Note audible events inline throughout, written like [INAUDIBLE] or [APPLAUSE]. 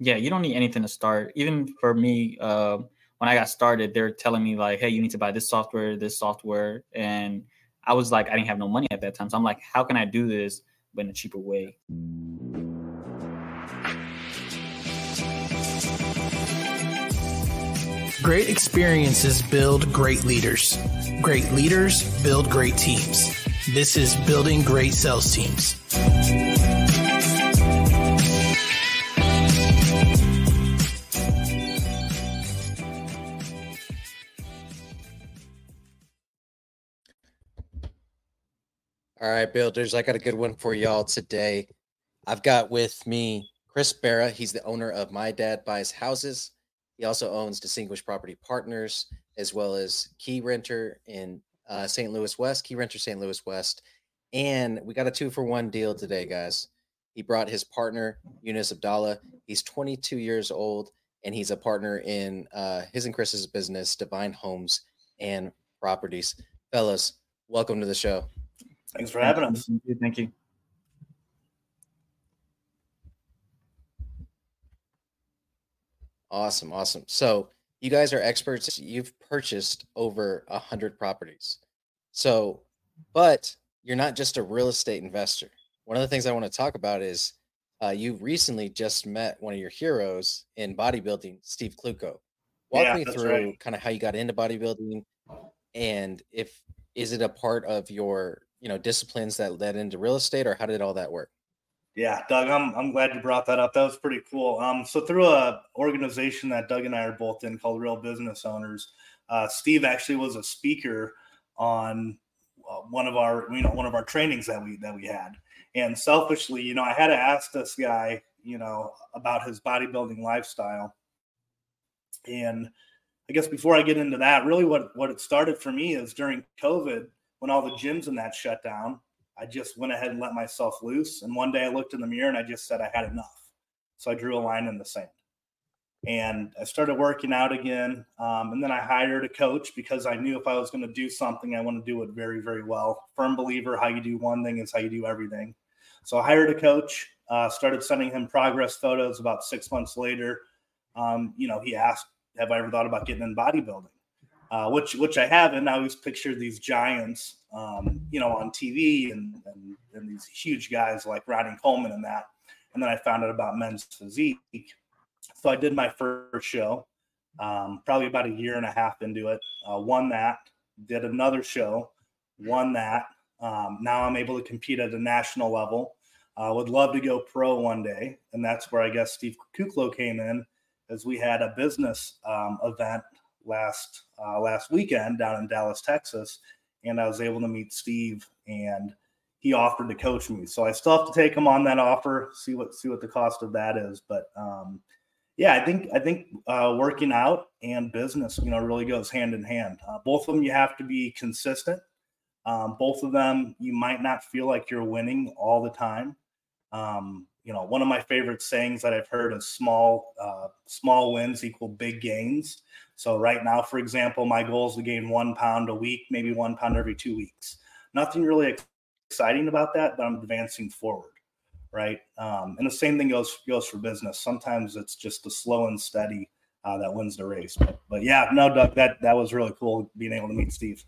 Yeah, you don't need anything to start. Even for me, uh, when I got started, they're telling me like, "Hey, you need to buy this software, this software," and I was like, I didn't have no money at that time, so I'm like, how can I do this but in a cheaper way? Great experiences build great leaders. Great leaders build great teams. This is Building Great Sales Teams. All right, builders, I got a good one for y'all today. I've got with me Chris Berra. He's the owner of My Dad Buys Houses. He also owns Distinguished Property Partners, as well as Keyrenter in uh, St. Louis West, Keyrenter St. Louis West. And we got a two for one deal today, guys. He brought his partner, Yunis Abdalla. He's 22 years old, and he's a partner in uh, his and Chris's business, Divine Homes and Properties. Fellas, welcome to the show. Thanks for having us. Thank you. Awesome, awesome. So you guys are experts. You've purchased over a hundred properties. So, but you're not just a real estate investor. One of the things I want to talk about is uh, you recently just met one of your heroes in bodybuilding, Steve Kuclo. Walk Yeah, me through right. kind of how you got into bodybuilding, and if is it a part of your you know disciplines that led into real estate, or how did all that work? Yeah, Doug, I'm I'm glad you brought that up. That was pretty cool. Um, so through a organization that Doug and I are both in called Real Business Owners, uh, Steve actually was a speaker on uh, one of our you know one of our trainings that we that we had. And selfishly, you know, I had to ask this guy, you know, about his bodybuilding lifestyle. And I guess before I get into that, really what what it started for me is during COVID when all the gyms and that shut down. I just went ahead and let myself loose. And one day I looked in the mirror and I just said I had enough. So I drew a line in the sand. And I started working out again. Um, and then I hired a coach because I knew if I was going to do something, I want to do it very, very well. Firm believer how you do one thing is how you do everything. So I hired a coach, uh, started sending him progress photos about six months later. Um, you know, he asked, Have I ever thought about getting in bodybuilding? Uh, which which I haven't. I always pictured these giants, um, you know, on TV and, and and these huge guys like Ronnie Coleman and that. And then I found out about men's physique. So I did my first show, um, probably about a year and a half into it. Uh, won that. Did another show, won that. Um, now I'm able to compete at a national level. Uh, would love to go pro one day, and that's where I guess Steve Kuclo came in, as we had a business um, event last uh, last weekend down in Dallas, Texas, and I was able to meet Steve, and he offered to coach me. So I still have to take him on that offer, see what see what the cost of that is. But um, yeah, I think I think uh, working out and business, you know, really goes hand in hand. Uh, both of them, you have to be consistent. Um, both of them, you might not feel like you're winning all the time. Um, you know, one of my favorite sayings that I've heard is small uh, small wins equal big gains. So right now, for example, my goal is to gain one pound a week, maybe one pound every two weeks. Nothing really exciting about that, but I'm advancing forward, right? Um, and the same thing goes goes for business. Sometimes it's just the slow and steady uh, that wins the race. But, but yeah, no, Doug, that that was really cool being able to meet Steve.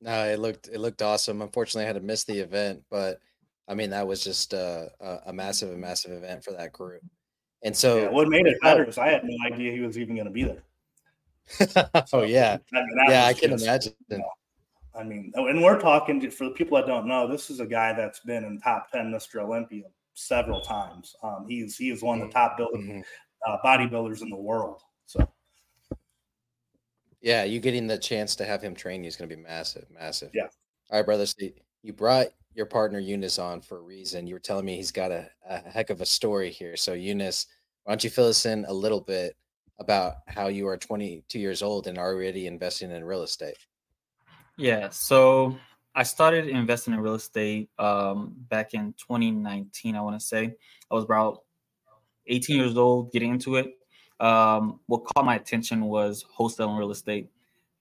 No, it looked it looked awesome. Unfortunately, I had to miss the event, but I mean that was just a, a, a massive, a massive event for that group. And so, Yeah, what made it better is I had no idea he was even going to be there. [LAUGHS] oh yeah, I mean, yeah, I can just- imagine. I mean, oh, and we're talking for the people that don't know, this is a guy that's been in top ten Mr. Olympia several times. Um, he's he is one of the top build, Mhm. uh, bodybuilders in the world. So Yeah, you getting the chance to have him train you is going to be massive, massive. Yeah. All right, brother. So you brought your partner Yunis on for a reason. You were telling me he's got a, a heck of a story here. So Yunis, why don't you fill us in a little bit about how you are 22 years old and already investing in real estate? Yeah, so I started investing in real estate um, back in 2019. I want to say I was about 18 years old, getting into it. Um, what caught my attention was wholesaling real estate,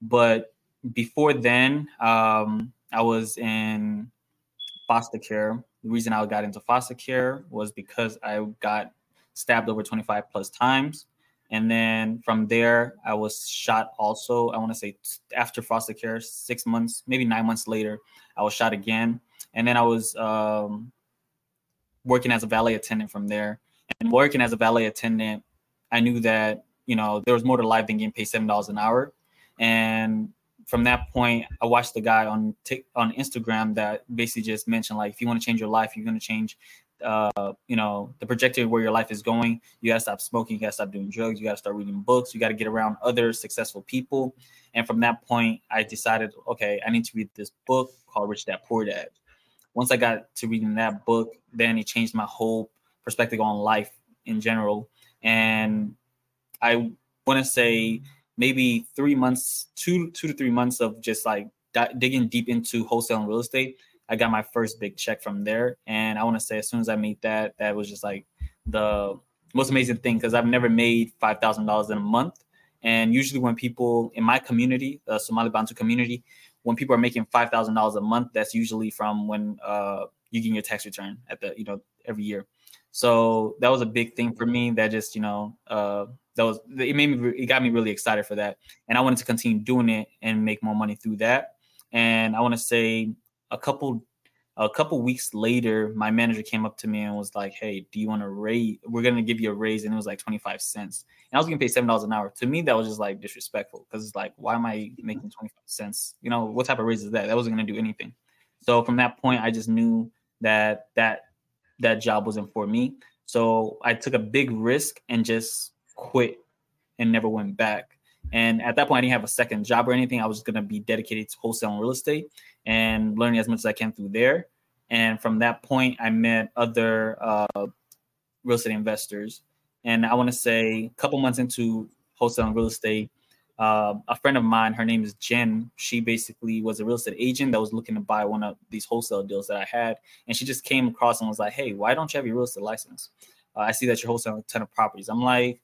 but before then, um, I was in foster care. The reason I got into foster care was because I got stabbed over 25 plus times. And then from there, I was shot also. I want to say after foster care, six months, maybe nine months later, I was shot again. And then I was um, working as a valet attendant from there. And working as a valet attendant, I knew that, you know, there was more to life than getting paid $7 an hour. And from that point, I watched the guy on t- on Instagram that basically just mentioned like, if you want to change your life, you're going to change uh, you know, the trajectory where your life is going. You gotta stop smoking, you gotta stop doing drugs, you gotta start reading books, you gotta get around other successful people. And from that point, I decided, okay, I need to read this book called Rich Dad Poor Dad. Once I got to reading that book, then it changed my whole perspective on life in general. And I want to say maybe three months, two two to three months of just like di- digging deep into wholesale and real estate I got my first big check from there. And I want to say, as soon as I made that, that was just like the most amazing thing because I've never made five thousand dollars in a month. And usually, when people in my community, the Somali Bantu community, when people are making five thousand dollars a month, that's usually from when uh, you get your tax return at the you know every year. So that was a big thing for me. That just you know uh, that was it made me it got me really excited for that, and I wanted to continue doing it and make more money through that. And I want to say a couple a couple weeks later, my manager came up to me and was like, "Hey, do you want to raise? We're gonna give you a raise." And it was like twenty five cents, and I was gonna pay seven dollars an hour. To me, that was just like disrespectful because it's like, why am I mm-hmm. making twenty five cents? You know, what type of raise is that? That wasn't gonna do anything. So from that point, I just knew that that that job wasn't for me. So I took a big risk and just quit and never went back. And at that point, I didn't have a second job or anything. I was going to be dedicated to wholesale and real estate and learning as much as I can through there. And from that point, I met other uh, real estate investors. And I want to say a couple months into wholesale and real estate, uh, a friend of mine, her name is Jen. She basically was a real estate agent that was looking to buy one of these wholesale deals that I had. And she just came across and was like, hey, why don't you have your real estate license? Uh, I see that you're wholesaling a ton of properties. I'm like,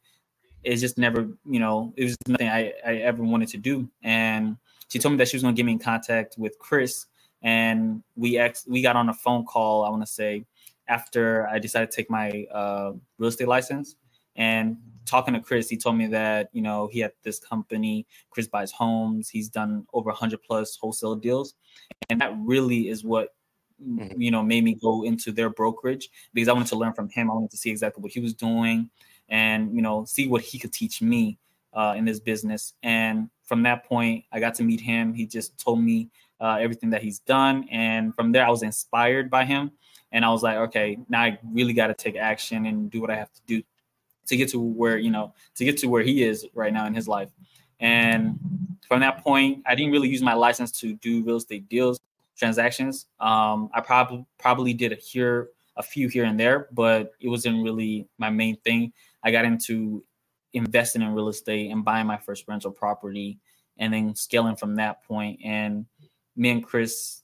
it's just never, you know, it was nothing I, I ever wanted to do. And she told me that she was going to get me in contact with Chris, and we ex- we got on a phone call. I want to say after I decided to take my uh, real estate license, and talking to Chris, he told me that you know he had this company, Chris buys homes. He's done over 100 plus wholesale deals, and that really is what mm-hmm. you know made me go into their brokerage because I wanted to learn from him. I wanted to see exactly what he was doing and you know see what he could teach me uh, in this business. And from that point, I got to meet him. He just told me uh, everything that he's done, and from there, I was inspired by him. And I was like, okay, now I really got to take action and do what I have to do to get to where you know to get to where he is right now in his life. And from that point, I didn't really use my license to do real estate deals transactions. Um, I probably probably did a here a few here and there, but it wasn't really my main thing. I got into investing in real estate and buying my first rental property and then scaling from that point. And me and Chris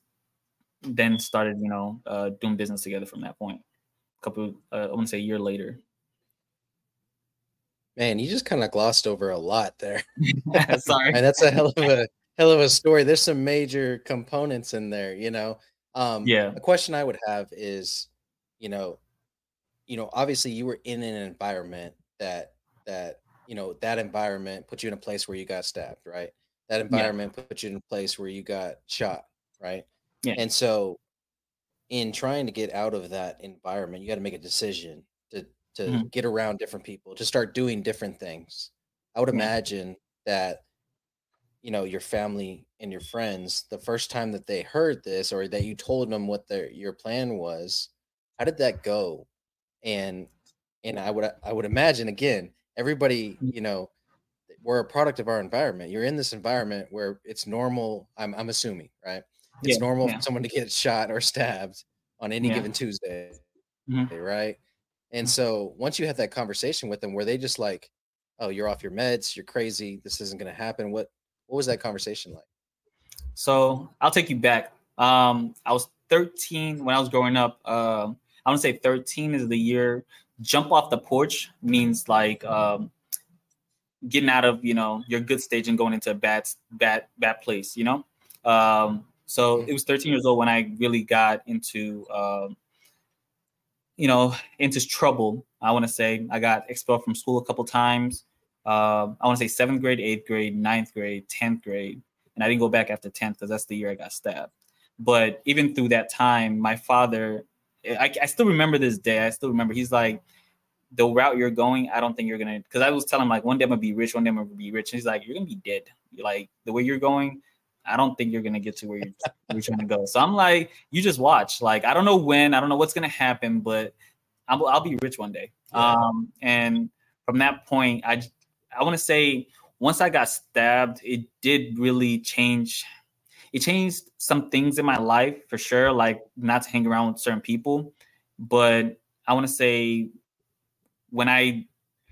then started, you know, uh, doing business together from that point. A couple, uh, I want to say a year later. Man, you just kind of glossed over a lot there. [LAUGHS] [LAUGHS] Sorry, and that's a hell of a hell of a story. There's some major components in there, you know. Um, yeah. A question I would have is, you know, you know, obviously you were in an environment that that you know that environment put you in a place where you got stabbed, right? That environment yeah. put you in a place where you got shot, right? Yeah. And so, in trying to get out of that environment, you got to make a decision to to mm-hmm. get around different people, to start doing different things. I would yeah. imagine that you know your family and your friends the first time that they heard this or that you told them what their your plan was how did that go and and I would I would imagine again everybody mm. you know we're a product of our environment. You're in this environment where it's normal. I'm I'm assuming right. It's yeah, normal yeah. for someone to get shot or stabbed on any yeah. given Tuesday, mm-hmm. right? And so once you have that conversation with them, where they just like, "Oh, you're off your meds. You're crazy. This isn't going to happen." What what was that conversation like? So I'll take you back. Um, I was 13 when I was growing up. Um, I want to say 13 is the year. Jump off the porch means like um, getting out of you know your good stage and going into a bad bad bad place. You know. Um, so mm-hmm. it was 13 years old when I really got into um, you know, into trouble. I want to say I got expelled from school a couple times. Uh, I want to say seventh grade, eighth grade, ninth grade, tenth grade, and I didn't go back after tenth because that's the year I got stabbed. But even through that time, my father, I, I still remember this day. I still remember he's like, the route you're going, I don't think you're gonna. Because I was telling him like one day I'm gonna be rich, one day I'm gonna be rich. And he's like, you're gonna be dead. You're like the way you're going, I don't think you're gonna get to where you're, you're trying to go. So I'm like, you just watch. Like I don't know when, I don't know what's gonna happen, but I'll, I'll be rich one day. Yeah. Um, and from that point, I I want to say once I got stabbed, it did really change. It changed some things in my life for sure, like not to hang around with certain people. But I want to say when I,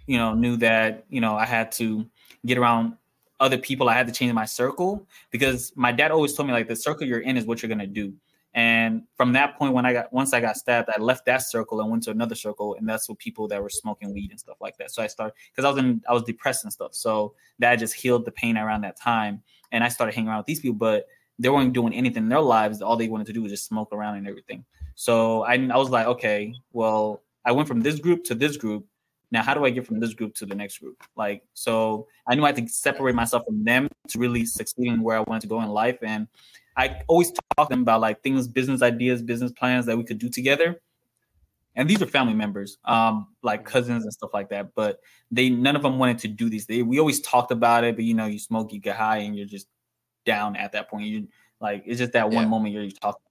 you know, knew that you know I had to get around other people, I had to change my circle because my dad always told me like the circle you're in is what you're gonna do. And from that point, when I got once I got stabbed, I left that circle and went to another circle, and that's with people that were smoking weed and stuff like that. So I started because I was in I was depressed and stuff. So that just healed the pain around that time, and I started hanging around with these people, but they weren't doing anything in their lives. All they wanted to do was just smoke around and everything. So I I was like, okay, well, I went from this group to this group, now how do i get from this group to the next group? Like so i knew i had to separate myself from them to really succeed in where i wanted to go in life. And i always talk to them about like things business ideas business plans that we could do together. And these are family members um like cousins and stuff like that. But they none of them wanted to do these. They, we always talked about it but you know you smoke you get high and you're just down at that point you like it's just that one yeah. moment you're talking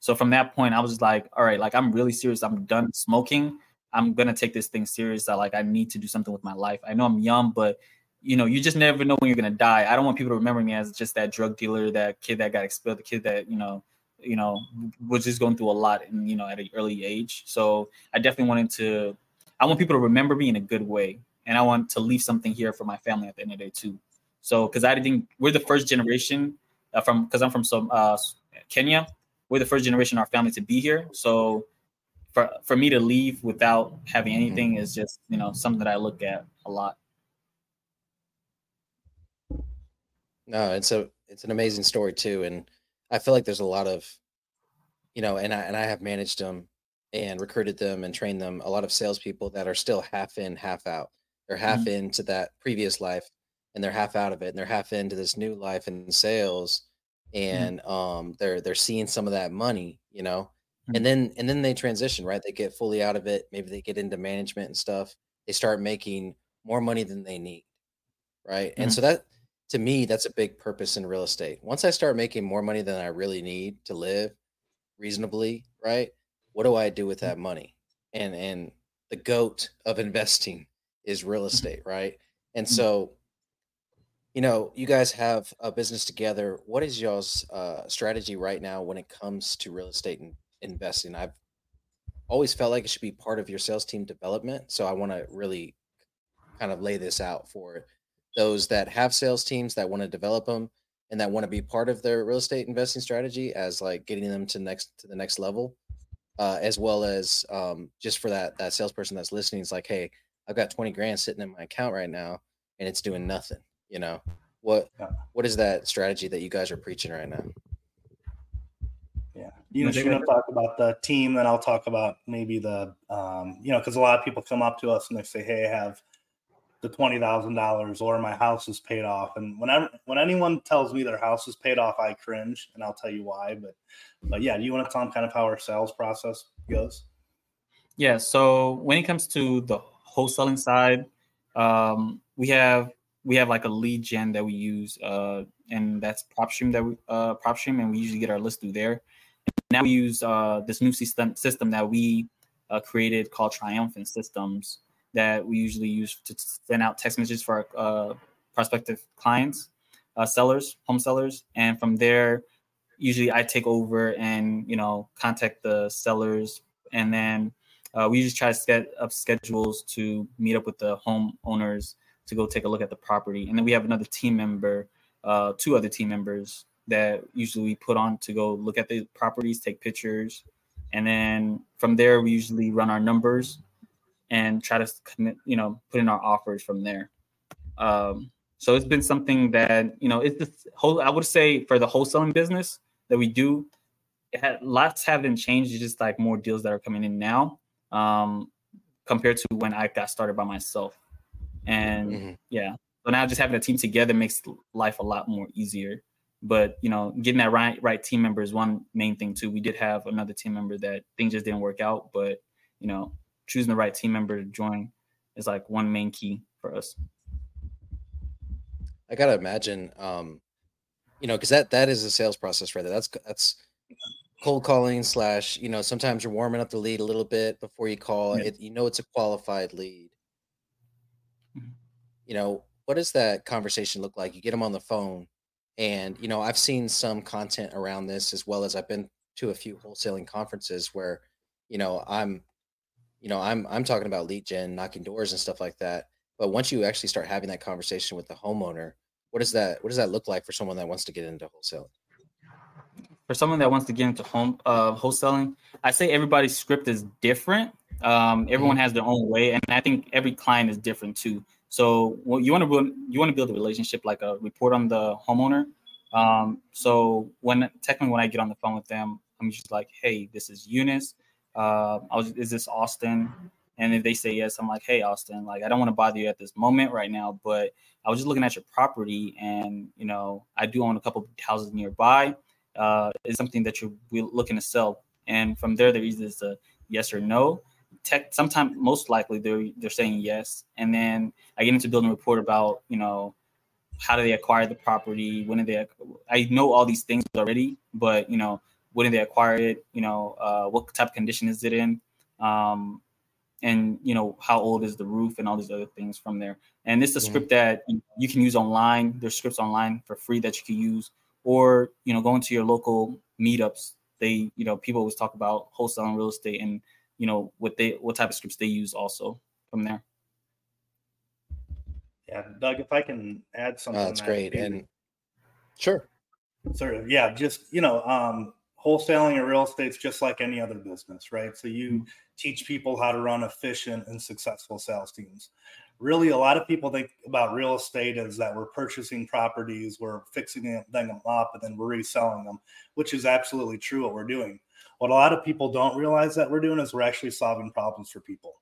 so from that point i was just like all right like i'm really serious i'm done smoking I'm gonna take this thing serious. I like I need to do something with my life. I know I'm young, but you know, you just never know when you're gonna die. I don't want people to remember me as just that drug dealer, that kid that got expelled, the kid that you know, you know, was just going through a lot and you know at an early age. So I definitely wanted to. I want people to remember me in a good way, and I want to leave something here for my family at the end of the day too. So because I think we're the first generation uh, from because I'm from some uh, Kenya. We're the first generation in our family to be here. So for for me to leave without having mm-hmm. anything is just you know something that I look at a lot. No, it's a it's an amazing story too, and I feel like there's a lot of, you know, and I and I have managed them and recruited them and trained them. A lot of salespeople that are still half in, half out. They're half mm-hmm. into that previous life, and they're half out of it, and they're half into this new life in sales, mm-hmm. and mm-hmm. um, they're they're seeing some of that money, you know, and mm-hmm. then and then they transition right they get fully out of it maybe they get into management and stuff they start making more money than they need right mm-hmm. and so that to me that's a big purpose in real estate once i start making more money than i really need to live reasonably right what do i do with mm-hmm. that money and and the goat of [LAUGHS] investing is real mm-hmm. estate right and so you know you guys have a business together what is y'all's uh, strategy right now when it comes to real estate and investing. I've always felt like it should be part of your sales team development. So I want to really kind of lay this out for those that have sales teams that want to develop them and that want to be part of their real estate investing strategy as like getting them to next to the next level. Uh, as well as um, just for that that salesperson that's listening is like, hey, I've got 20 grand sitting in my account right now and it's doing nothing. You know, what what is that strategy that you guys are preaching right now? Yeah. You know, you're going to talk about the team, then I'll talk about maybe the, um, you know, because a lot of people come up to us and they say, "Hey, I have the twenty thousand dollars, or my house is paid off." And when I, when anyone tells me their house is paid off, I cringe, and I'll tell you why. But, but yeah, do you want to tell them kind of how our sales process goes? Yeah. So when it comes to the wholesaling side, um, we have we have like a lead gen that we use, uh, and that's PropStream that we uh, PropStream, and we usually get our list through there. Now we use uh, this new system system that we uh, created called Triumphant Systems that we usually use to send out text messages for our uh, prospective clients, uh, sellers, home sellers, and from there, usually I take over and you know contact the sellers, and then uh, we usually try to set up schedules to meet up with the homeowners to go take a look at the property, and then we have another team member, uh, two other team members that usually we put on to go look at the properties, take pictures, and then from there we usually run our numbers and try to commit, you know, put in our offers from there. Um, so it's been something that you know it's the whole. I would say for the wholesaling business that we do, it had, lots haven't changed. It's just like more deals that are coming in now. um, compared to when I got started by myself. And mm-hmm. yeah, so now just having a team together makes life a lot more easier. But you know, getting that right right team member is one main thing too. We did have another team member that things just didn't work out, but you know, choosing the right team member to join is like one main key for us. I gotta imagine, um, you know, because that that is a sales process right there. That's that's cold calling slash, you know, sometimes you're warming up the lead a little bit before you call yeah. it. You know, it's a qualified lead. You know, what does that conversation look like? You get them on the phone, and you know, I've seen some content around this as well as I've been to a few wholesaling conferences where, you know, I'm, you know, I'm I'm talking about lead gen, knocking doors and stuff like that. But once you actually start having that conversation with the homeowner, what does that what does that look like for someone that wants to get into wholesaling? For someone that wants to get into home uh, wholesaling, I say everybody's script is different. Um, everyone mm-hmm. has their own way, and I think every client is different too. So well, you want to build you want to build a relationship like a report on the homeowner. Um, so when technically when I get on the phone with them, I'm just like, hey, this is Yunis. Uh, I was, is this Austin? And if they say yes, I'm like, hey, Austin, like I don't want to bother you at this moment right now, but I was just looking at your property, and you know, I do own a couple houses nearby. Uh, is something that you're looking to sell? And from there, there is a yes or no tech sometimes most likely they're they're saying yes. And then i get into building a report about you know how do they acquire the property? When did they i know all these things already but you know when did they acquire it? You know uh, what type of condition is it in? Um, and you know how old is the roof and all these other things from there. And this is a script that you can use online. There's scripts online for free that you can use. Or you know going to your local meetups. They you know people always talk about wholesaling real estate and you know what they what type of scripts they use also from there. Yeah, Doug, if I can add something. Oh, that's that great. And sure. Sort of, yeah. Just you know, um, wholesaling or real estate's just like any other business, right? So you mm-hmm. teach people how to run efficient and successful sales teams. Really, a lot of people think about real estate as that we're purchasing properties, we're fixing them up, and then we're reselling them, which is absolutely true what we're doing. What a lot of people don't realize that we're doing is we're actually solving problems for people.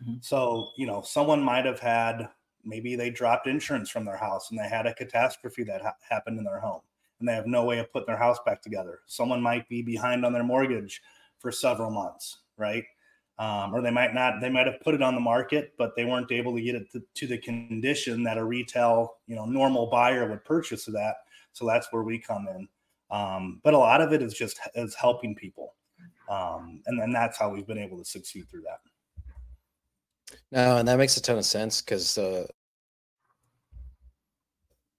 Mm-hmm. So, you know, someone might have had maybe they dropped insurance from their house and they had a catastrophe that ha- happened in their home and they have no way of putting their house back together. Someone might be behind on their mortgage for several months, right? Um, or they might not they might have put it on the market but they weren't able to get it to, to, the condition that a retail you know normal buyer would purchase that so that's where we come in um, but a lot of it is just is helping people um, and then that's how we've been able to succeed through that. No, and that makes a ton of sense because uh,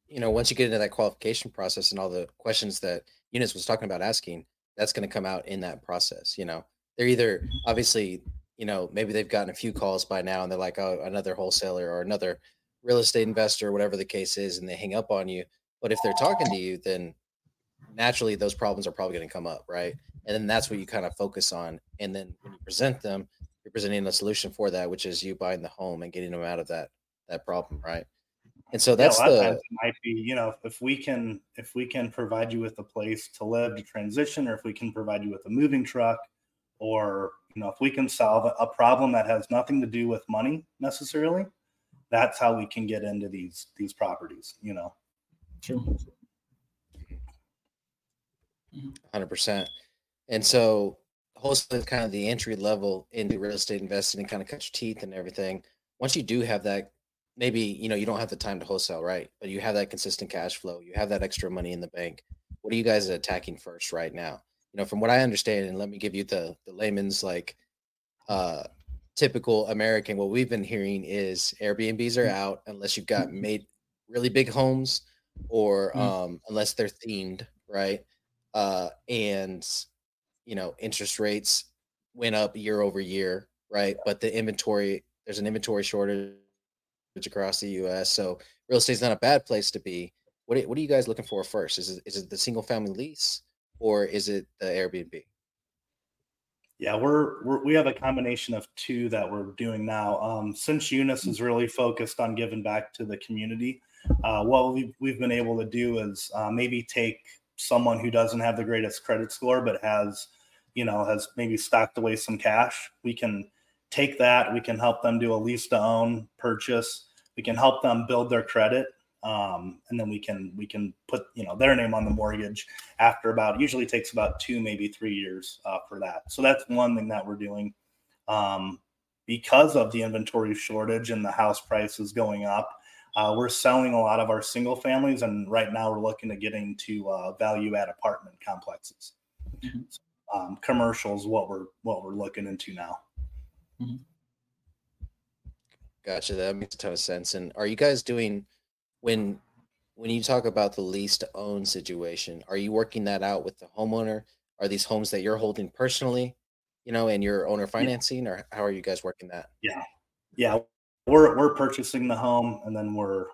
you know once you get into that qualification process and all the questions that Yunis was talking about asking, that's going to come out in that process. You know, they're either obviously you know maybe they've gotten a few calls by now and they're like oh another wholesaler or another real estate investor whatever the case is and they hang up on you but if they're talking to you then naturally those problems are probably going to come up right? And then that's what you kind of focus on and then when you present them you're presenting a solution for that which is you buying the home and getting them out of that that problem right? And so that's yeah, the might be you know if we can if we can provide you with a place to live to transition or if we can provide you with a moving truck or you know if we can solve a problem that has nothing to do with money necessarily that's how we can get into these these properties you know? Sure 100% and so wholesale is kind of the entry level into real estate investing and kind of cut your teeth and everything. Once you do have that, maybe you know you don't have the time to wholesale, right? But you have that consistent cash flow, you have that extra money in the bank. What are you guys attacking first right now? You know, from what I understand, and let me give you the the layman's like uh typical American, what we've been hearing is Airbnbs are out unless you've got made really big homes or um unless they're themed, right? Uh and you know interest rates went up year over year, right? But the inventory there's an inventory shortage across the U.S. So real estate's not a bad place to be. What what are you guys looking for first? Is it, is it the single family lease or is it the Airbnb? Yeah, we're, we're, we have a combination of two that we're doing now. Um, since Yunis is really focused on giving back to the community, uh, what we've, we've been able to do is uh, maybe take someone who doesn't have the greatest credit score but has you know, has maybe stocked away some cash, we can take that. We can help them do a lease to own purchase. We can help them build their credit, um, and then we can we can put you know their name on the mortgage after about usually takes about two maybe three years uh, for that. So that's one thing that we're doing. Um, because of the inventory shortage and the house prices going up, uh, we're selling a lot of our single families, and right now we're looking to get into uh, value add apartment complexes. Mm-hmm. Um, commercials, what we're what we're looking into now. Mm-hmm. Gotcha. That makes a ton of sense. And are you guys doing when when you talk about the lease to own situation? Are you working that out with the homeowner? Are these homes that you're holding personally, you know, and your owner financing, or how are you guys working that? Yeah, yeah, we're we're purchasing the home and then we're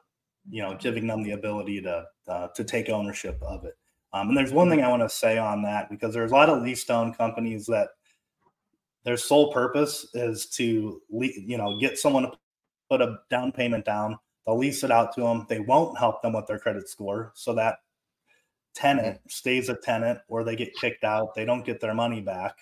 you know giving them the ability to uh, to take ownership of it. Um, and there's one thing I want to say on that because there's a lot of lease own companies that their sole purpose is to you know get someone to put a down payment down. They'll lease it out to them. They won't help them with their credit score, so that tenant stays a tenant, or they get kicked out. They don't get their money back,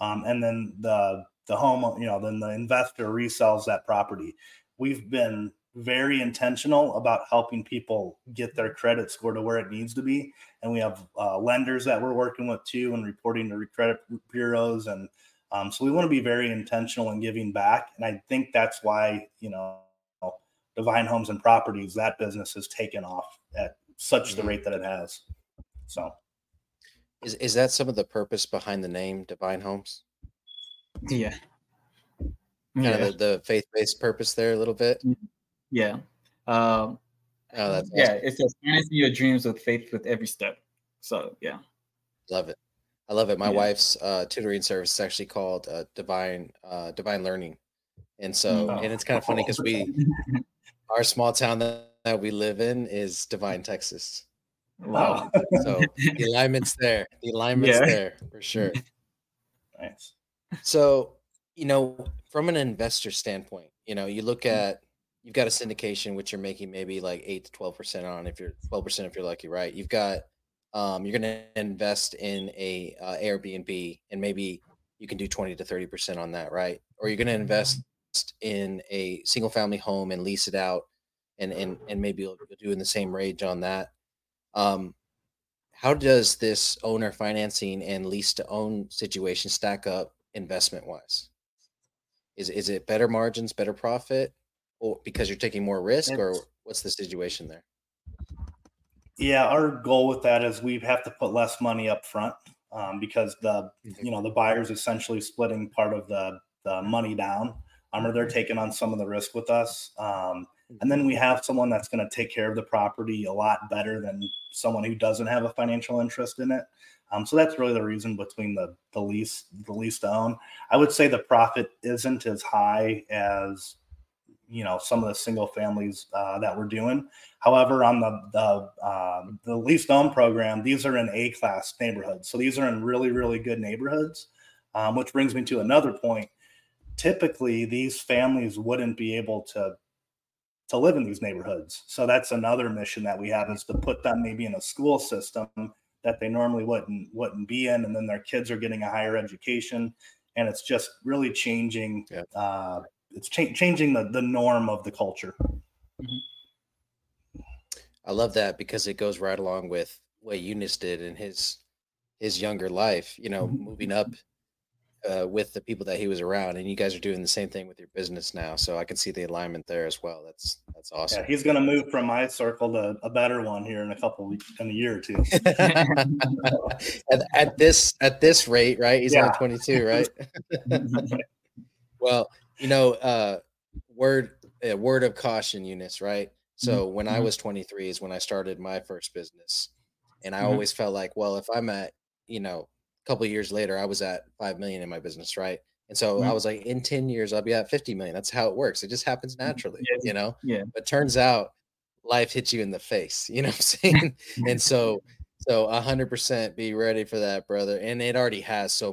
um, and then the the home, you know, then the investor resells that property. We've been very intentional about helping people get their credit score to where it needs to be. And we have uh, lenders that we're working with too and reporting to credit bureaus. And um, so we want to be very intentional in giving back. And I think that's why, you know, Divine Homes and Properties, that business has taken off at such the mm-hmm. rate that it has. So is, is that some of the purpose behind the name Divine Homes? Yeah. Kind yeah. of the, the faith based purpose there a little bit. Yeah. Um, oh, that's yeah. Awesome. It's just financing your dreams with faith with every step. So yeah. Love it. I love it. My yeah. wife's uh, tutoring service is actually called uh, Divine uh, Divine Learning, and so oh. and it's kind of funny because we [LAUGHS] our small town that, that we live in is Devine, Texas. Wow. so the alignment's there. The alignment's yeah. there for sure. [LAUGHS] Nice. So, you know, from an investor standpoint, you know, you look mm. at you've got a syndication which you're making maybe like 8 to 12% on if you're 12% if you're lucky, right? You've got um you're going to invest in a uh, Airbnb and maybe you can do 20 to 30% on that, right? Or you're going to invest in a single family home and lease it out and and and maybe you'll, you'll do in the same range on that. Um how does this owner financing and lease to own situation stack up investment wise? Is is it better margins, better profit, or because you're taking more risk, or what's the situation there? Yeah, our goal with that is we have to put less money up front um, because the mm-hmm. you know the buyer's essentially splitting part of the the money down, um, or they're mm-hmm. taking on some of the risk with us. Um, and then we have someone that's going to take care of the property a lot better than someone who doesn't have a financial interest in it. Um, so that's really the reason between the the lease the lease to own. I would say the profit isn't as high as you know some of the single families uh, that we're doing. However, on the the uh, the lease to own program, these are in A class neighborhoods, so these are in really really good neighborhoods. Um, which brings me to another point. Typically, these families wouldn't be able to to live in these neighborhoods. So that's another mission that we have is to put them maybe in a school system that they normally wouldn't wouldn't be in, and then their kids are getting a higher education, and it's just really changing. Yeah. Uh, it's cha- changing the the norm of the culture. Mm-hmm. I love that because it goes right along with what Yunis did in his his younger life. You know, mm-hmm. moving up uh, with the people that he was around, and you guys are doing the same thing with your business now. So I can see the alignment there as well. That's that's awesome. Yeah, he's going to move from my circle to a better one here in a couple weeks, in a year or two. [LAUGHS] at, at, this at this rate, right? He's yeah. on twenty two, right? [LAUGHS] [LAUGHS] well, you know, uh, word uh, word of caution, Yunis, right? So mm-hmm. when I mm-hmm. was twenty three is when I started my first business, and I mm-hmm. always felt like, well, if I'm at you know couple years later, I was at five million in my business, right? And so mm-hmm. I was like, in 10 years, I'll be at 50 million. That's how it works. It just happens mm-hmm. naturally, yeah. you know? Yeah. But turns out life hits you in the face, [LAUGHS] you know what I'm saying? [LAUGHS] and so, so a hundred percent be ready for that, brother. And it already has so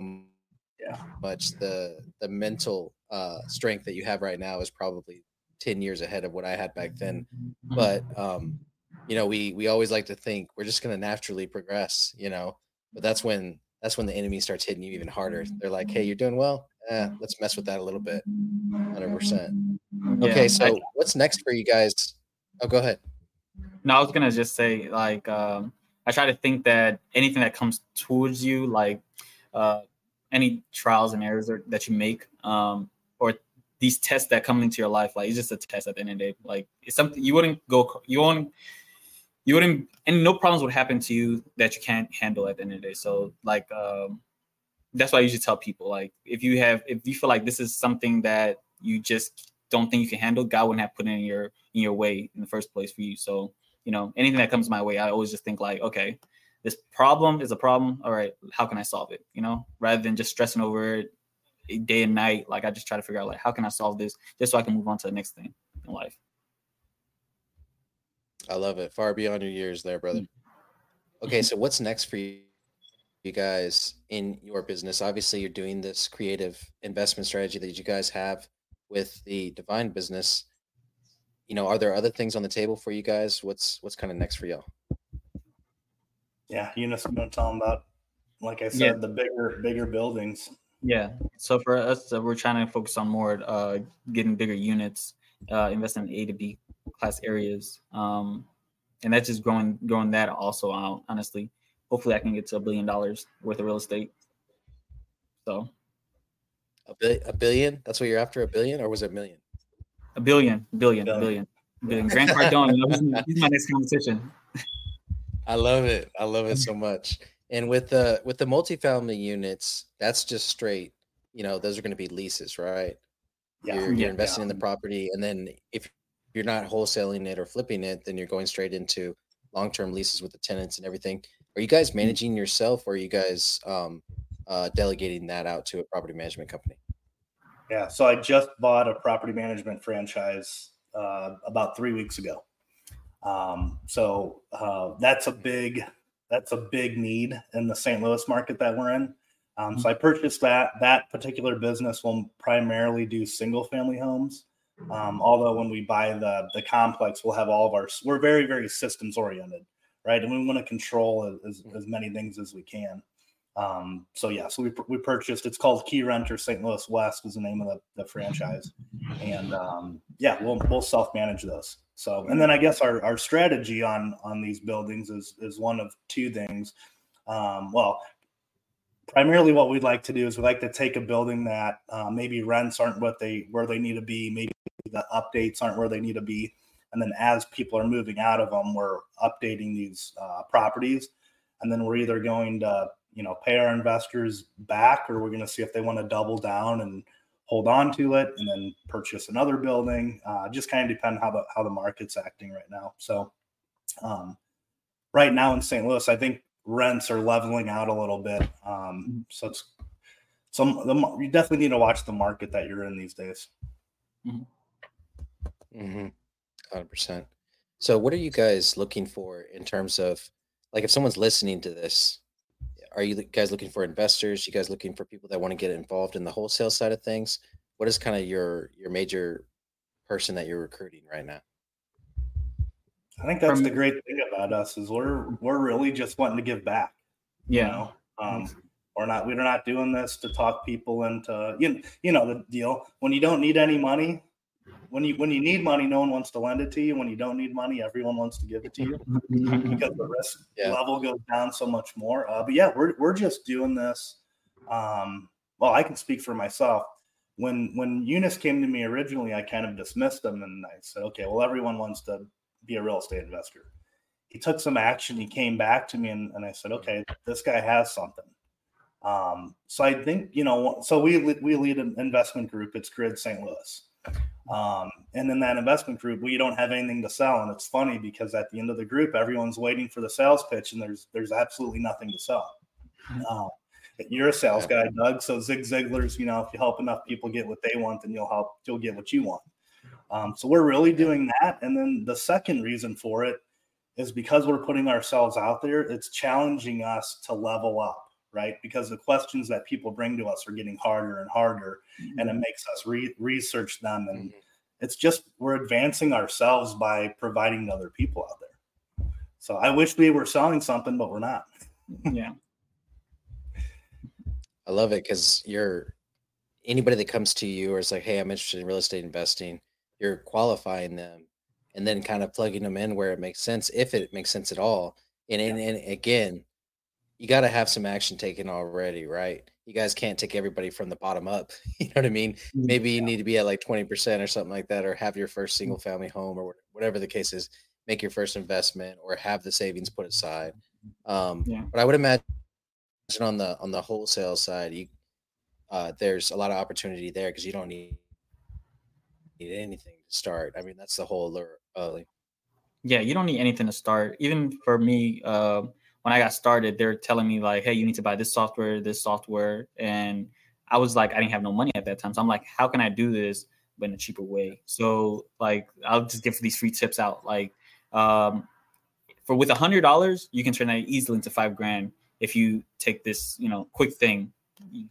yeah. much the, the mental uh, strength that you have right now is probably 10 years ahead of what I had back then. Mm-hmm. But, um, you know, we, we always like to think we're just going to naturally progress, you know, but that's when that's when the enemy starts hitting you even harder. They're like, "Hey, you're doing well. eh, let's mess with that a little bit. Hundred percent. Yeah, Okay, so I- what's next for you guys? Oh, go ahead. No, I was gonna just say like um, I try to think that anything that comes towards you, like uh, any trials and errors or, that you make, um, or these tests that come into your life, like it's just a test at the end of the day. Like it's something you wouldn't go, you won't, you wouldn't, and no problems would happen to you that you can't handle at the end of the day. So like um, that's why I usually tell people like if you have if you feel like this is something that you just don't think you can handle, God wouldn't have put it in your in your way in the first place for you. So you know anything that comes my way i always just think like okay this problem is a problem all right how can i solve it you know rather than just stressing over it day and night like i just try to figure out like how can i solve this just so i can move on to the next thing in life I love it. Far beyond your years there, brother. Okay, so what's next for you, you guys in your business? Obviously, you're doing this creative investment strategy that you guys have with the Divine business. You know, are there other things on the table for you guys? What's what's kind of next for y'all? Yeah, Yunis, I'm going to tell them about, like I said, Yeah. the bigger bigger buildings. yeah so for us uh, we're trying to focus on more uh getting bigger units uh investing in a to b class areas um and that's just growing growing that also out honestly hopefully i can get to a billion dollars worth of real estate so A, bi- a billion? That's what you're after? A billion, or was it a million? A billion, billion, Billion. billion, billion. Grant Cardone, he's, my- he's my next competition. [LAUGHS] I love it. I love it so [LAUGHS] much. And with the with the multifamily units, that's just straight. You know, those are going to be leases, right? Yeah, you're, Yeah. you're investing in the property, and then if you're not wholesaling it or flipping it, then you're going straight into long term leases with the tenants and everything. Are you guys managing yourself, or are you guys um, uh, delegating that out to a property management company? Yeah, so I just bought a property management franchise uh, about three weeks ago. Um, so uh, that's a big that's a big need in the St. Louis market that we're in. Um, so I purchased that. That particular business will primarily do single family homes. Um, although when we buy the the complex, we'll have all of our. We're very very systems oriented, right? And we want to control as, as many things as we can. Um, so yeah, so we, we purchased. It's called Keyrenter St. Louis West is the name of the, the franchise, and um, yeah, we'll we'll self manage those. So and then I guess our, our strategy on on these buildings is is one of two things. Um, well, primarily what we'd like to do is we'd like to take a building that uh, maybe rents aren't what they where they need to be, maybe the updates aren't where they need to be, and then as people are moving out of them, we're updating these uh, properties, and then we're either going to you know pay our investors back or we're going to see if they want to double down and hold on to it and then purchase another building. Uh, just kind of depend how the how the market's acting right now. So um, right now in st louis i think rents are leveling out a little bit. Um, so it's some the, you definitely need to watch the market that you're in these days. Mm-hmm. Hundred percent. So, what are you guys looking for in terms of, like, if someone's listening to this, are you guys looking for investors? You guys looking for people that want to get involved in the wholesale side of things? What is kind of your your major person that you're recruiting right now? i think that's From- the great thing about us is we're we're really just wanting to give back you Yeah, know um, we're not we're not doing this to talk people into you, you know the deal when you don't need any money when you when you need money no one wants to lend it to you. When you don't need money everyone wants to give it to you. [LAUGHS] Because the risk Yeah. level goes down so much more. Uh, but yeah we're, we're just doing this um, well i can speak for myself. When when Yunis came to me originally i kind of dismissed him and i said okay well everyone wants to be a real estate investor. He took some action. He came back to me and, and i said okay this guy has something. Um, so i think you know so we we lead an investment group. It's grid st louis um, and in that investment group we don't have anything to sell. And it's funny because at the end of the group everyone's waiting for the sales pitch and there's there's absolutely nothing to sell. Uh, you're a sales guy doug. So zig ziglar's you know if you help enough people get what they want then you'll help you'll get what you want. Um, so we're really doing that. And then the second reason for it is because we're putting ourselves out there it's challenging us to level up right? Because the questions that people bring to us are getting harder and harder and it mm-hmm. makes us re- research them and mm-hmm. it's just we're advancing ourselves by providing to other people out there. So i wish we were selling something but we're not. [LAUGHS] Yeah, I love it because you're anybody that comes to you or is like, hey, I'm interested in real estate investing, you're qualifying them and then kind of plugging them in where it makes sense, if it makes sense at all. And, and, and again, you got to have some action taken already, right? You guys can't take everybody from the bottom up. [LAUGHS] You know what I mean? Mm, Maybe you need to be at like 20% or something like that, or have your first mm. single family home or whatever the case is, make your first investment or have the savings put aside. Um, yeah. But I would imagine on the on the wholesale side, you uh, there's a lot of opportunity there because you don't need need anything to start. I mean, that's the whole lure. Uh, yeah, you don't need anything to start. Even for me, uh, when I got started, they're telling me like, "Hey, you need to buy this software, this software," and I was like, I didn't have no money at that time, so I'm like, how can I do this but in a cheaper way? So like, I'll just give these free tips out. Like, um, for with a hundred dollars, you can turn that easily into five grand if you take this, you know, quick thing.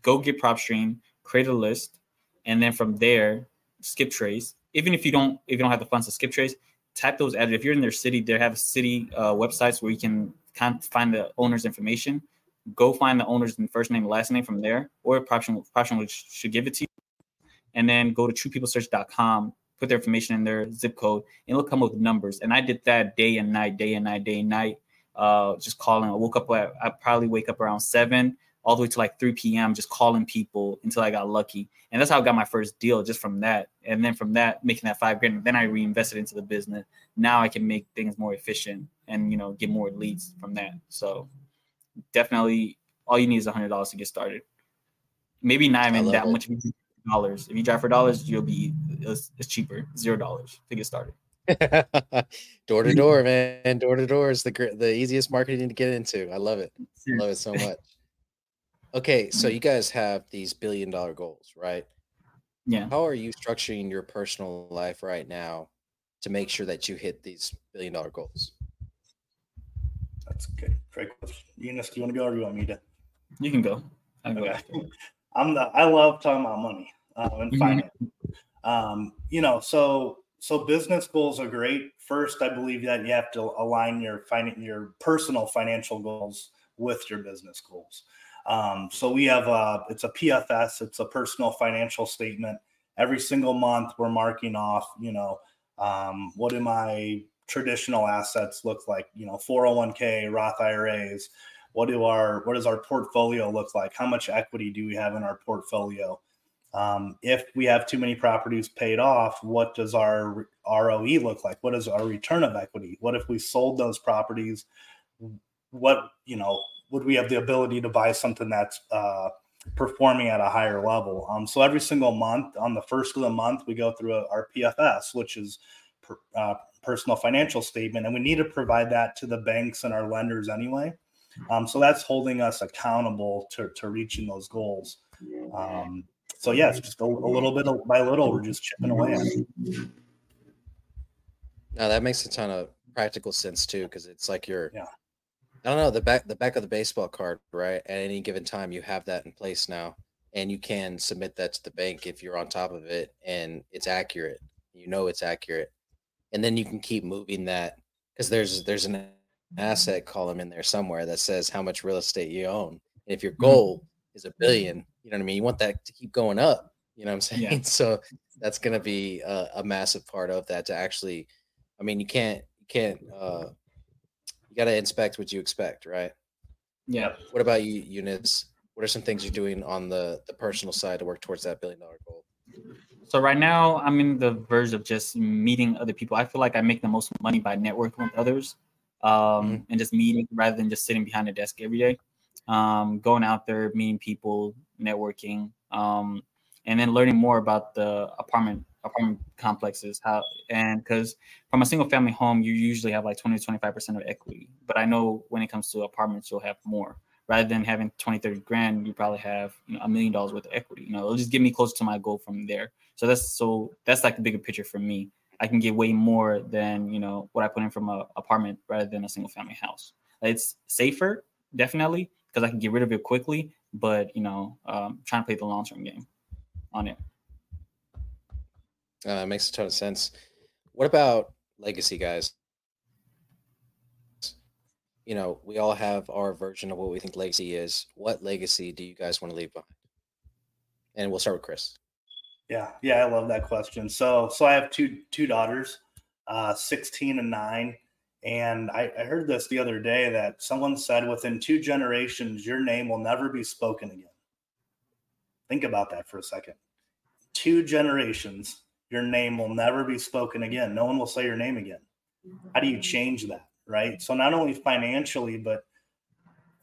Go get PropStream, create a list, and then from there, skip trace. Even if you don't, if you don't have the funds to skip trace, type those addresses. If you're in their city, they have city uh, websites where you can of find the owner's information. Go find the owner's first name, last name from there, or PropStream should give it to you. And then go to truepeoplesearch.com, put their information in their zip code, and it'll come up with numbers. And I did that day and night, day and night, day and night. Uh, just calling. I woke up. I probably wake up around seven, all the way to like 3 p.m. just calling people until I got lucky. And that's how I got my first deal just from that. And then from that, making that five grand, then I reinvested into the business. Now I can make things more efficient and you know get more leads from that. So definitely all you need is a hundred dollars to get started. Maybe not even that it. much dollars. If you drive for dollars, you'll be it's, it's cheaper, zero dollars to get started. [LAUGHS] door to door, man. Door to door is the the easiest marketing to get into. I love it. I love it so [LAUGHS] much. Okay, so you guys have these billion dollar goals, right? Yeah. How are you structuring your personal life right now to make sure that you hit these billion dollar goals? That's good. Great question. Yunis, do you want to go or do you want me to? You can go. I'm okay. [LAUGHS] I'm the I love talking about money uh, and mm-hmm. finance. Um, you know, so so business goals are great. First, I believe that you have to align your fin- your personal financial goals with your business goals. Um, so we have a it's a PFS, it's a personal financial statement. Every single month, we're marking off, you know, um, what do my traditional assets look like? You know, 401k, Roth IRAs. What do our what does our portfolio look like? How much equity do we have in our portfolio? Um, if we have too many properties paid off, what does our ROE look like? What is our return of equity? What if we sold those properties? What you know would we have the ability to buy something that's uh, performing at a higher level? Um, so every single month, on the first of the month, we go through our PFS, which is per, uh, personal financial statement, and we need to provide that to the banks and our lenders anyway. Um, so that's holding us accountable to, to reaching those goals. Um, so yeah, it's just a, a little bit by little, we're just chipping away. Now that makes a ton of practical sense too, because it's like you're yeah. I don't know the back the back of the baseball card, right? At any given time, you have that in place now, and you can submit that to the bank if you're on top of it and it's accurate. You know it's accurate, and then you can keep moving that because there's there's an asset column in there somewhere that says how much real estate you own. And if your mm-hmm. goal mm-hmm. is a billion, you know what I mean. You want that to keep going up. You know what I'm saying? Yeah. [LAUGHS] So that's going to be a, a massive part of that to actually. I mean, you can't you can't uh, you got to inspect what you expect, right? Yeah. What about you, Yunis? What are some things you're doing on the the personal side to work towards that billion dollar goal? So right now, I'm in the verge of just meeting other people. I feel like I make the most money by networking with others, um, mm-hmm. and just meeting rather than just sitting behind a desk every day. Um, going out there, meeting people, networking, um, and then learning more about the apartment apartment complexes how and because from a single family home you usually have like 20 to 25 percent of equity. But i know when it comes to apartments you'll have more. Rather than having 20 30 grand you probably have you know a million dollars worth of equity you know? It'll just get me closer to my goal from there. So that's so that's like the bigger picture for me. I can get way more than you know what i put in from a apartment rather than a single family house. It's safer definitely because i can get rid of it quickly but you know um, trying to play the long term game on it uh, makes a ton of sense. What about legacy, guys? You know, we all have our version of what we think legacy is. What legacy do you guys want to leave behind? And we'll start with Chris. Yeah, yeah, I love that question. So, so I have two two daughters, uh, sixteen and nine, and I, I heard this the other day that someone said within two generations, your name will never be spoken again. Think about that for a second. Two generations, your name will never be spoken again. No one will say your name again. How do you change that? Right. So, not only financially, but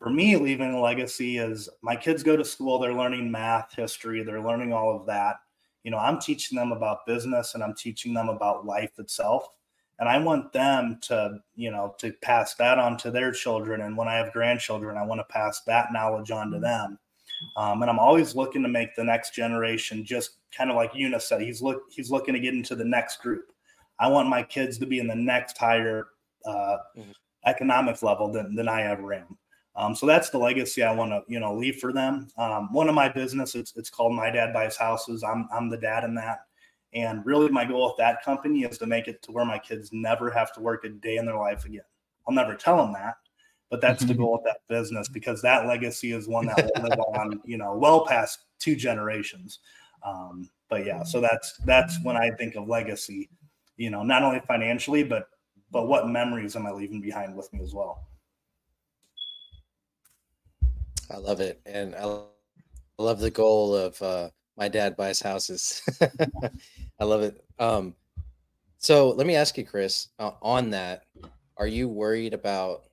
for me, leaving a legacy is my kids go to school, they're learning math, history, they're learning all of that. You know, I'm teaching them about business and I'm teaching them about life itself. And I want them to, you know, to pass that on to their children. And when I have grandchildren, I want to pass that knowledge on to mm-hmm. them. Um, and I'm always looking to make the next generation just kind of like Yunis said, he's look he's looking to get into the next group. I want my kids to be in the next higher uh, mm-hmm. economic level than, than I ever am. Um, so that's the legacy I want to, you know, leave for them. Um, one of my business, it's, it's called My Dad Buys Houses. I'm, I'm the dad in that. And really my goal with that company is to make it to where my kids never have to work a day in their life again. I'll never tell them that, but that's the [LAUGHS] goal of that business because that legacy is one that will live on, you know, well past two generations. Um, but yeah, so that's, that's when I think of legacy, you know, not only financially, but, but what memories am I leaving behind with me as well? I love it, and I love the goal of uh, my dad buys houses. [LAUGHS] I love it. Um, so let me ask you, Chris, uh, on that, are you worried about?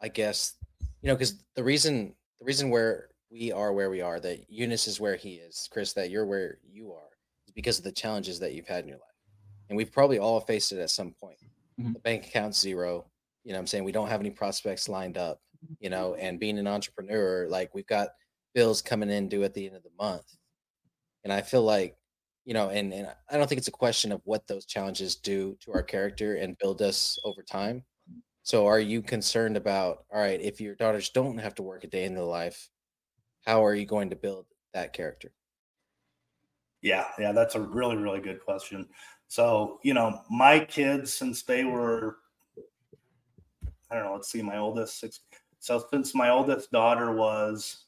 I guess you know because the reason the reason where we are where we are that Yunis is where he is, Chris, that you're where you are is because of the challenges that you've had in your life, and we've probably all faced it at some point. Mm-hmm. The bank account's zero. You know, I'm saying we don't have any prospects lined up you know, and being an entrepreneur, like we've got bills coming in due at the end of the month. And I feel like, you know, and, and I don't think it's a question of what those challenges do to our character and build us over time. So are you concerned about, all right, if your daughters don't have to work a day in their life, how are you going to build that character? Yeah, yeah, that's a really, really good question. So, you know, my kids, since they were, I don't know, let's see, my oldest, six, so since my oldest daughter was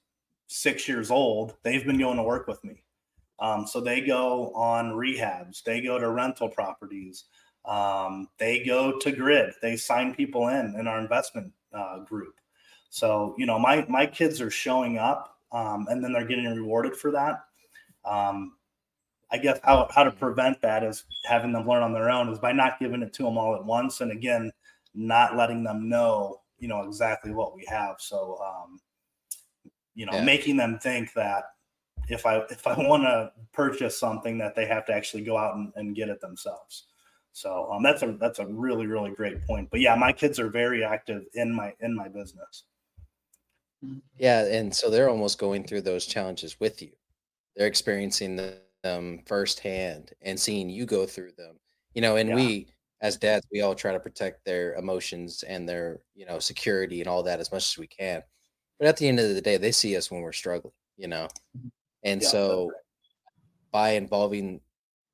six years old, they've been going to work with me. Um, so they go on rehabs, they go to rental properties, um, they go to grid, they sign people in in our investment uh, group. So you know, my my kids are showing up, um, and then they're getting rewarded for that. Um, I guess how how to prevent that is having them learn on their own is by not giving it to them all at once, and again, not letting them know you know exactly what we have. So um, you know, yeah. making them think that if I if I [LAUGHS] want to purchase something, that they have to actually go out and, and get it themselves. So um, that's a that's a really really great point. But yeah, my kids are very active in my in my business. Yeah, and so they're almost going through those challenges with you. They're experiencing them firsthand and seeing you go through them. You know, and yeah. we as dads, we all try to protect their emotions and their, you know, security and all that as much as we can. But at the end of the day, they see us when we're struggling, you know. Mm-hmm. And yeah, so right. by involving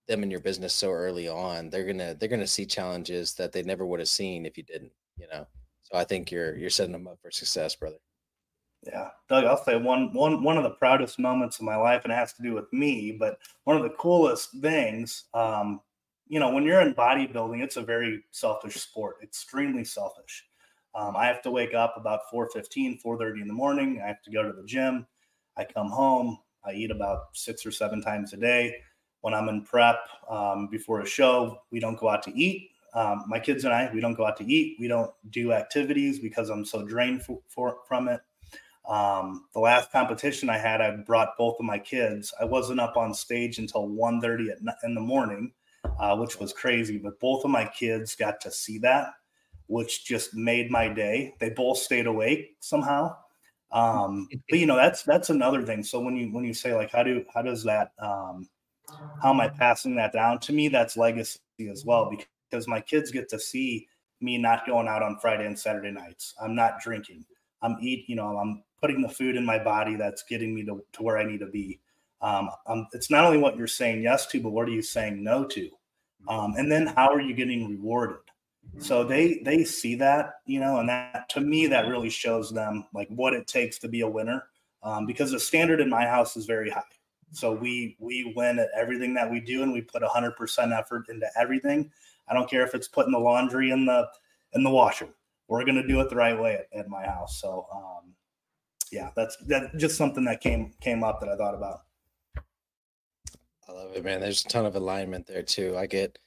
them in your business so early on, they're gonna they're gonna see challenges that they never would have seen if you didn't, you know. So I think you're you're setting them up for success, brother. Yeah, Doug, I'll say one one one of the proudest moments of my life, and it has to do with me, but one of the coolest things um, you know, when you're in bodybuilding, it's a very selfish sport, extremely selfish. Um, I have to wake up about 4.15, 4.30 in the morning. I have to go to the gym. I come home. I eat about six or seven times a day. When I'm in prep um, before a show, we don't go out to eat. Um, my kids and I, we don't go out to eat. We don't do activities because I'm so drained for, for from it. Um, the last competition I had, I brought both of my kids. I wasn't up on stage until 1.30 in the morning uh, which was crazy. But both of my kids got to see that, which just made my day. They both stayed awake somehow. Um, but you know, that's that's another thing. So when you when you say like, how do how does that um, how am I passing that down? To me, that's legacy as well because my kids get to see me not going out on Friday and Saturday nights. I'm not drinking. I'm eat, you know, I'm putting the food in my body that's getting me to, to where I need to be. Um, um, it's not only what you're saying yes to, but what are you saying no to? Um, and then how are you getting rewarded? So they they see that, you know, and that to me that really shows them like what it takes to be a winner. Um, because the standard in my house is very high. So we we win at everything that we do, and we put hundred percent effort into everything. I don't care if it's putting the laundry in the in the washer. We're gonna do it the right way at, at my house. So um, yeah, that's that just something that came came up that I thought about. I love it, man. There's a ton of alignment there too. I get,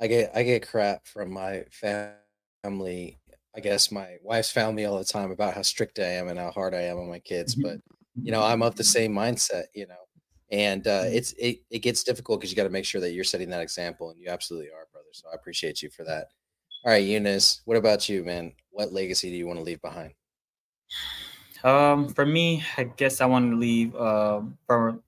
I get, I get crap from my family. I guess my wife's family all the time about how strict I am and how hard I am on my kids. Mhm. But you know, I'm of the same mindset. You know, and uh, it's it it gets difficult because you got to make sure that you're setting that example, and you absolutely are, brother. So I appreciate you for that. All right, Yunis, what about you, man? What legacy do you want to leave behind? Um, for me, I guess I want to leave uh, for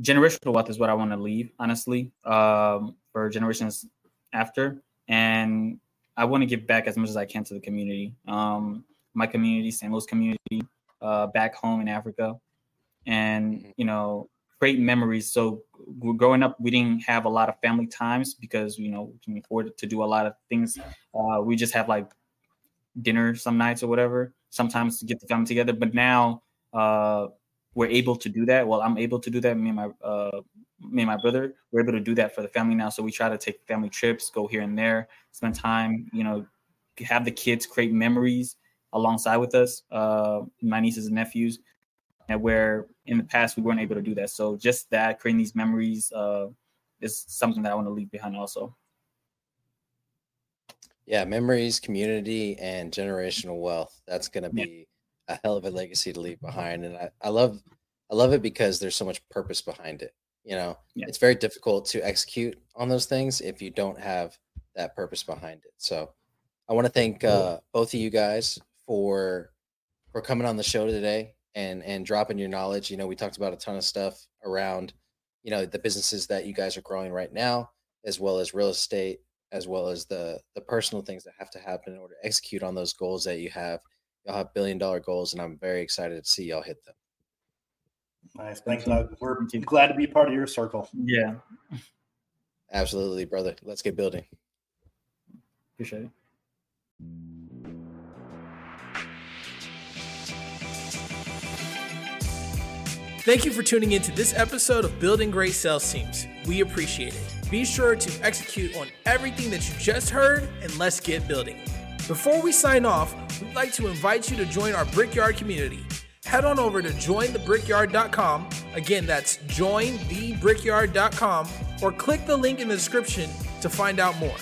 generational wealth is what I want to leave, honestly, um, for generations after, and I want to give back as much as I can to the community. Um, my community, St. Louis community, uh, back home in Africa, and you know, create memories. So growing up, we didn't have a lot of family times because you know we can afford to do a lot of things. Uh, we just have like dinner some nights or whatever sometimes to get the family together. But now uh we're able to do that. Well i'm able to do that. Me and my uh me and my brother we're able to do that for the family now. So we try to take family trips go here and there spend time you know have the kids create memories alongside with us uh my nieces and nephews and where in the past we weren't able to do that. So just that creating these memories uh is something that i want to leave behind also Yeah, memories, community, and generational wealth. That's gonna Yeah. be a hell of a legacy to leave [LAUGHS] behind. And I, I love I love it because there's so much purpose behind it. You know, Yeah. it's very difficult to execute on those things if you don't have that purpose behind it. So I want to thank uh, both of you guys for for coming on the show today and and dropping your knowledge. You know, we talked about a ton of stuff around, you know, the businesses that you guys are growing right now, as well as real estate, as well as the the personal things that have to happen in order to execute on those goals that you have. Y'all have billion dollar goals, and I'm very excited to see y'all hit them. Nice, thanks. Doug. We're Thank glad to be part of your circle. yeah Absolutely, brother. Let's get building. appreciate it Thank you for tuning in to this episode of Building Great Sales Teams. We appreciate it. Be sure to execute on everything that you just heard and let's get building. Before we sign off, we'd like to invite you to join our Brickyard community. Head on over to jointhebrickyard.com. Again, that's jointhebrickyard.com or click the link in the description to find out more.